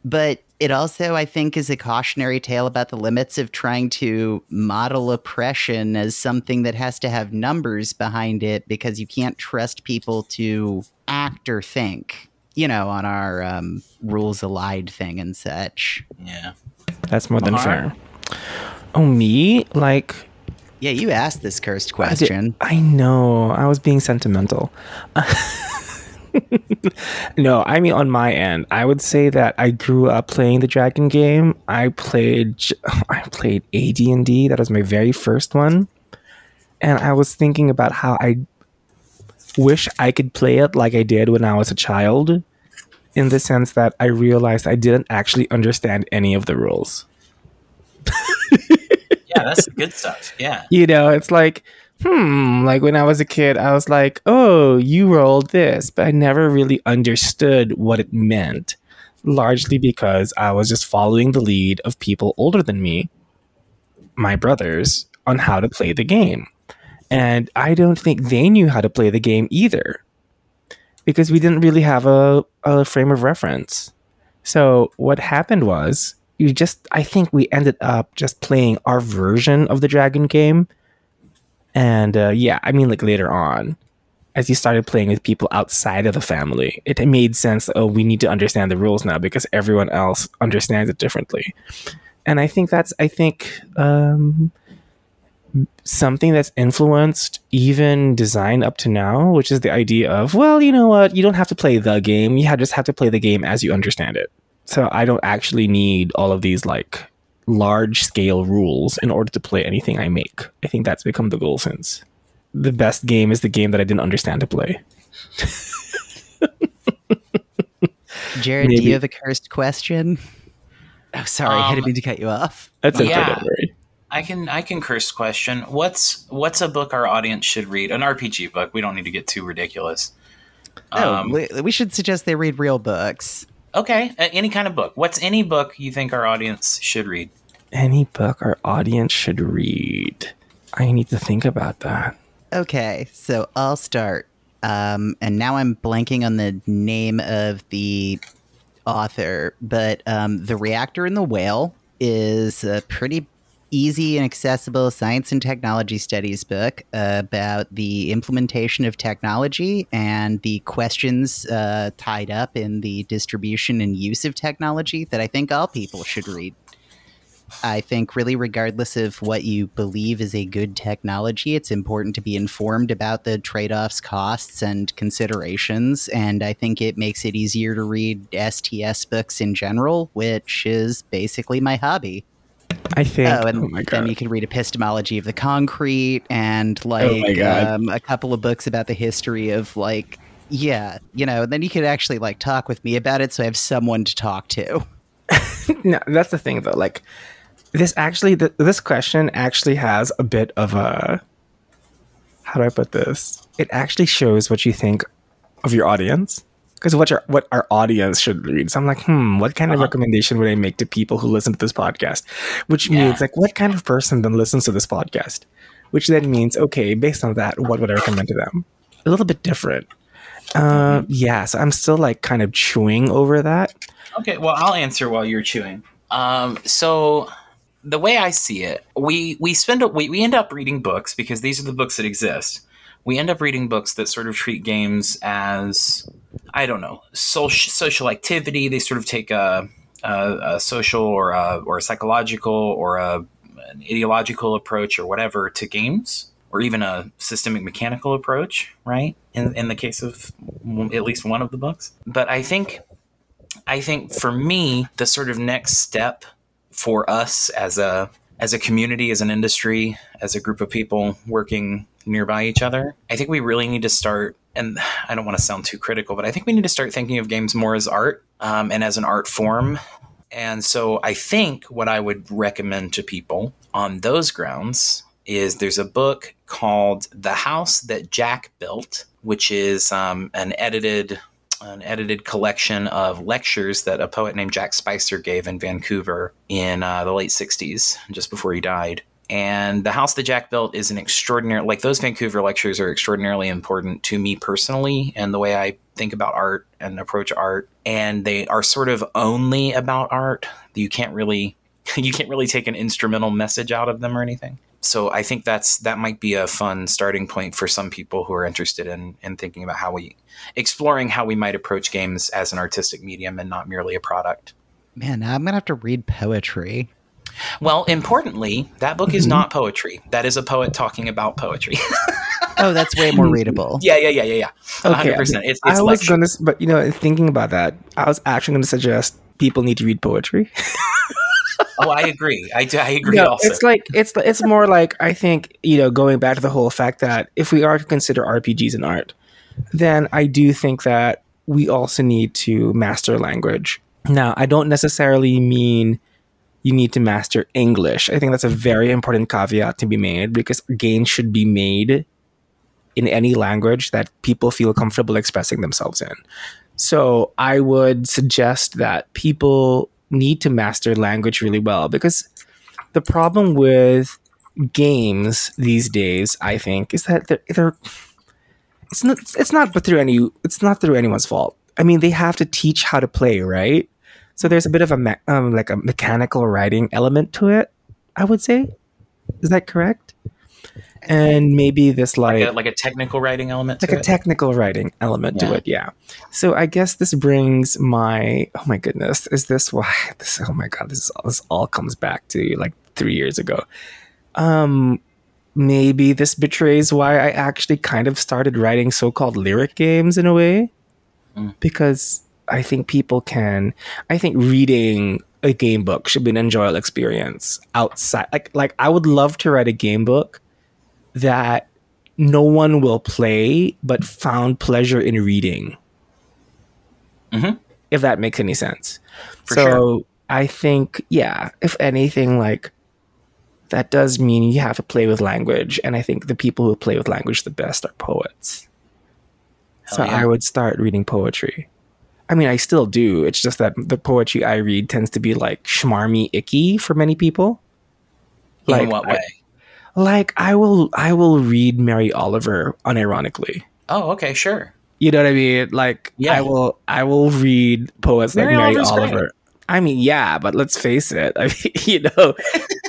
[SPEAKER 1] But it also, I think, is a cautionary tale about the limits of trying to model oppression as something that has to have numbers behind it because you can't trust people to act or think, you know, on our um, rules allied thing and such.
[SPEAKER 3] Yeah.
[SPEAKER 2] That's more than
[SPEAKER 3] Alright.
[SPEAKER 2] fair. Oh, me? Like,
[SPEAKER 1] Yeah, you asked this cursed
[SPEAKER 2] I did-
[SPEAKER 1] question.
[SPEAKER 2] I know. I was being sentimental. no, I mean on my end, I would say that I grew up playing the Dragon game. I played I played AD&D. That was my very first one. And I was thinking about how I wish I could play it like I did when I was a child in the sense that I realized I didn't actually understand any of the rules.
[SPEAKER 3] Yeah, that's the good stuff. Yeah.
[SPEAKER 2] you know, it's like, hmm, like when I was a kid, I was like, oh, you rolled this, but I never really understood what it meant, largely because I was just following the lead of people older than me, my brothers, on how to play the game. And I don't think they knew how to play the game either because we didn't really have a, a frame of reference. So what happened was you just I think we ended up just playing our version of the dragon game. And uh, yeah, I mean like later on as you started playing with people outside of the family, it made sense. Oh, we need to understand the rules now because everyone else understands it differently. And I think that's I think um, something that's influenced even design up to now, which is the idea of, well, you know what, you don't have to play the game, you just have to play the game as you understand it. So I don't actually need all of these like large scale rules in order to play anything I make. I think that's become the goal since. The best game is the game that I didn't understand to play.
[SPEAKER 1] Jared, do you have a cursed question? Oh, sorry, I
[SPEAKER 3] Um,
[SPEAKER 1] didn't mean to cut you off.
[SPEAKER 2] That's okay,
[SPEAKER 3] Yeah.
[SPEAKER 2] don't worry.
[SPEAKER 3] I can I can curse question. What's what's a book our audience should read? An RPG book. We don't need to get too ridiculous.
[SPEAKER 1] Oh,
[SPEAKER 3] Um,
[SPEAKER 1] we, we should suggest they read real books.
[SPEAKER 3] Okay, uh, any kind of book. What's any book you think our audience should read?
[SPEAKER 2] Any book our audience should read. I need to think about that.
[SPEAKER 1] Okay, so I'll start. Um, and now I'm blanking on the name of the author, but um, The Reactor and the Whale is a pretty easy and accessible science and technology studies book about the implementation of technology and the questions uh, tied up in the distribution and use of technology that I think all people should read. I think, really, regardless of what you believe is a good technology, it's important to be informed about the trade offs, costs, and considerations. And I think it makes it easier to read STS books in general, which is basically my hobby.
[SPEAKER 2] I think.
[SPEAKER 1] Oh, and
[SPEAKER 2] oh my
[SPEAKER 1] then
[SPEAKER 2] god.
[SPEAKER 1] you can read Epistemology of the Concrete and like
[SPEAKER 2] my God.
[SPEAKER 1] um, a couple of books about the history of like, yeah, you know, and then you could actually like talk with me about it so I have someone to talk to.
[SPEAKER 2] no, that's the thing though. Like this actually, th- this question actually has a bit of a. How do I put this? It actually shows what you think of your audience because what our what our audience should read. So I'm like, hmm, what kind of
[SPEAKER 3] Uh-huh.
[SPEAKER 2] recommendation would I make to people who listen to this podcast? Which
[SPEAKER 3] Yeah.
[SPEAKER 2] means like, what kind of person then listens to this podcast? Which then means, okay, based on that, what would I recommend to them? A little bit different. Uh, yeah, so I'm still like kind of chewing over that.
[SPEAKER 3] Okay, well, I'll answer while you're chewing. Um, so the way I see it, we we spend we we end up reading books because these are the books that exist. We end up reading books that sort of treat games as I don't know social social activity. They sort of take a, a, a social or a, or a psychological or a, an ideological approach or whatever to games, or even a systemic mechanical approach, right? In in the case of at least one of the books, but I think I think for me, the sort of next step for us as a as a community, as an industry, as a group of people working nearby each other, I think we really need to start. And I don't want to sound too critical, but I think we need to start thinking of games more as art um, and as an art form. And so I think what I would recommend to people on those grounds is there's a book called The House That Jack Built, which is um, an edited an edited collection of lectures that a poet named Jack Spicer gave in Vancouver in uh, the late 60s, just before he died. And the house that Jack built is an extraordinary, like those Vancouver lectures are extraordinarily important to me personally and the way I think about art and approach art. And they are sort of only about art. You can't really, you can't really take an instrumental message out of them or anything. So I think that's that might be a fun starting point for some people who are interested in in thinking about how we exploring how we might approach games as an artistic medium and not merely a product.
[SPEAKER 1] Man, now I'm gonna have to read poetry.
[SPEAKER 3] Well, importantly, that book is mm-hmm. not poetry. That is a poet talking about poetry.
[SPEAKER 1] Oh, that's way more readable.
[SPEAKER 3] yeah, yeah, yeah, yeah, yeah.
[SPEAKER 2] Okay,
[SPEAKER 3] hundred percent. It's,
[SPEAKER 2] I
[SPEAKER 3] it's
[SPEAKER 2] was
[SPEAKER 3] lecture.
[SPEAKER 2] gonna, but you know, thinking about that, I was actually going to suggest people need to read poetry.
[SPEAKER 3] Oh, I agree. I, do- I agree.
[SPEAKER 2] No,
[SPEAKER 3] also,
[SPEAKER 2] it's like it's it's more like I think you know going back to the whole fact that if we are to consider RPGs an art, then I do think that we also need to master language. Now, I don't necessarily mean you need to master English. I think that's a very important caveat to be made because games should be made in any language that people feel comfortable expressing themselves in. So I would suggest that people need to master language really well because the problem with games these days, I think, is that they're, they're it's not it's not but through any it's not through anyone's fault. I mean, they have to teach how to play, right? So there's a bit of a me- um, like a mechanical writing element to it. I would say, is that correct? And maybe this like
[SPEAKER 3] like, a, like a technical writing element to
[SPEAKER 2] like a
[SPEAKER 3] it.
[SPEAKER 2] technical writing element to
[SPEAKER 3] Yeah.
[SPEAKER 2] it yeah so i guess this brings my oh my goodness is this why this oh my god this is this all comes back to like three years ago um maybe this betrays why i actually kind of started writing so-called lyric games in a way
[SPEAKER 3] Mm.
[SPEAKER 2] because i think people can i think reading a game book should be an enjoyable experience outside like like i would love to write a game book that no one will play but found pleasure in reading.
[SPEAKER 3] Mhm.
[SPEAKER 2] If that makes any sense.
[SPEAKER 3] For
[SPEAKER 2] so
[SPEAKER 3] sure.
[SPEAKER 2] I think, yeah, if anything, like that does mean you have to play with language. And I think the people who play with language the best are poets.
[SPEAKER 3] Hell
[SPEAKER 2] so
[SPEAKER 3] yeah.
[SPEAKER 2] I would start reading poetry. I mean, I still do. It's just that the poetry I read tends to be like schmarmy icky for many people.
[SPEAKER 3] Like in what
[SPEAKER 2] I-
[SPEAKER 3] way?
[SPEAKER 2] Like I will I will read Mary Oliver unironically.
[SPEAKER 3] oh, okay, sure.
[SPEAKER 2] You know what I mean? Like
[SPEAKER 3] Yeah.
[SPEAKER 2] I will I will read poets
[SPEAKER 3] Mary
[SPEAKER 2] like Mary
[SPEAKER 3] Oliver's great.
[SPEAKER 2] Oliver. I mean, yeah, but let's face it. I mean, you know,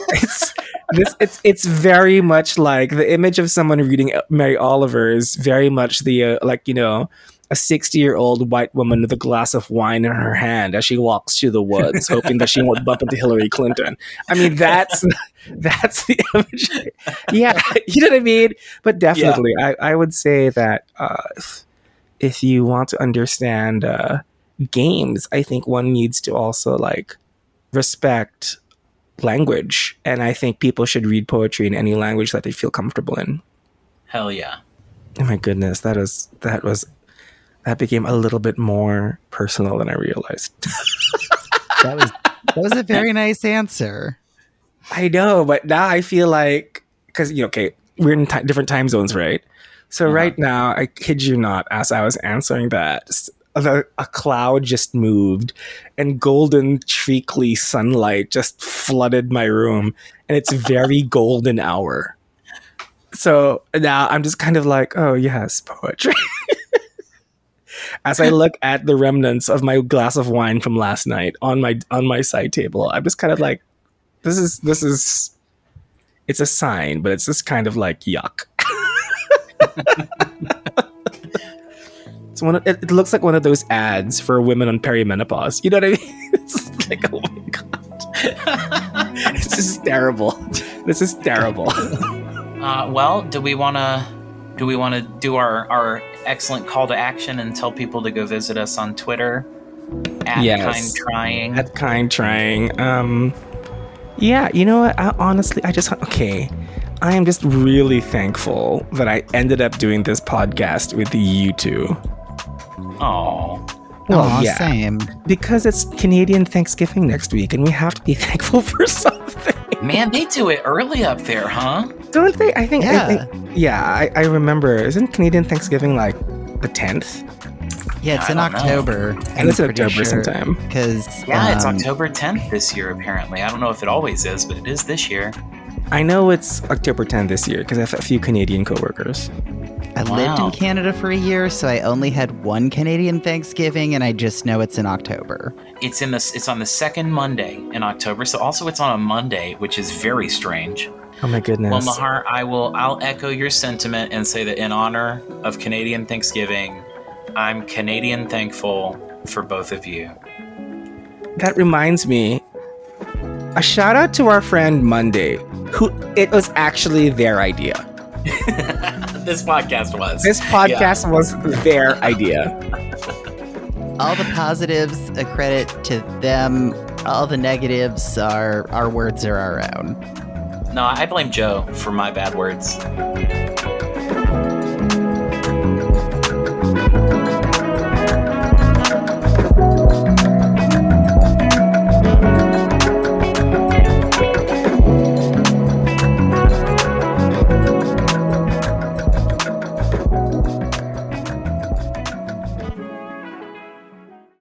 [SPEAKER 2] it's this it's it's very much like the image of someone reading Mary Oliver is very much the uh, like, you know, a 60-year-old white woman with a glass of wine in her hand as she walks through the woods hoping that she won't bump into Hillary Clinton. I mean, that's that's the image. Yeah, you know what I mean? But definitely I I would say that uh if- if you want to understand uh, games, I think one needs to also like respect language, and I think people should read poetry in any language that they feel comfortable in.
[SPEAKER 3] Hell yeah.
[SPEAKER 2] Oh my goodness, that is that was that became a little bit more personal than I realized.
[SPEAKER 1] That was that was a very nice answer.
[SPEAKER 2] I know, but now I feel like because you know, okay, we're in ti different time zones, right? So
[SPEAKER 3] Uh-huh.
[SPEAKER 2] right now, I kid you not, as I was answering that, the, a cloud just moved, and golden treacly sunlight just flooded my room, and it's very golden hour. So now I'm just kind of like, oh yes, poetry. As I look at the remnants of my glass of wine from last night on my on my side table, I'm just kind of like, this is this is, it's a sign, but it's just kind of like yuck. It's one. Of, it, it looks like one of those ads for women on perimenopause. You know what I mean? It's like, oh my god, this is terrible. This is terrible.
[SPEAKER 3] Uh, well, do we want to do we want to do our our excellent call to action and tell people to go visit us on Twitter at
[SPEAKER 2] Yes.
[SPEAKER 3] kind trying?
[SPEAKER 2] That kind trying. Um, yeah, you know what? I, honestly, I just okay. I am just really thankful that I ended up doing this podcast with you two.
[SPEAKER 3] Oh,
[SPEAKER 2] Well,
[SPEAKER 1] Aw,
[SPEAKER 2] yeah.
[SPEAKER 1] same.
[SPEAKER 2] Because it's Canadian Thanksgiving next week, and we have to be thankful for something.
[SPEAKER 3] Man, they do it early up there, huh?
[SPEAKER 2] Don't they? I think. I
[SPEAKER 1] Yeah.
[SPEAKER 2] think yeah, I, I remember. Isn't Canadian Thanksgiving like the tenth?
[SPEAKER 1] Yeah, it's
[SPEAKER 3] I
[SPEAKER 1] in. October.
[SPEAKER 2] And it's in October sometime.
[SPEAKER 1] Because
[SPEAKER 3] Yeah, it's
[SPEAKER 1] um,
[SPEAKER 3] October 10th this year. Apparently, I don't know if it always is, but it is this year.
[SPEAKER 2] I know it's October 10th this year because I have a few Canadian coworkers.
[SPEAKER 1] I lived in Canada for a year, so I only had one Canadian Thanksgiving, and I just know it's in October.
[SPEAKER 3] It's in this. It's on the second Monday in October. So also, it's on a Monday, which is very strange.
[SPEAKER 2] Oh my goodness.
[SPEAKER 3] Well, Mahar, I will. I'll echo your sentiment and say that in honor of Canadian Thanksgiving, I'm Canadian thankful for both of you.
[SPEAKER 2] that reminds me. A shout out to our friend Monday, who it was actually their idea.
[SPEAKER 3] this podcast was.
[SPEAKER 2] This podcast was their idea.
[SPEAKER 1] All the positives, a credit to them. All the negatives are our words are our own.
[SPEAKER 3] No, I blame Joe for my bad words.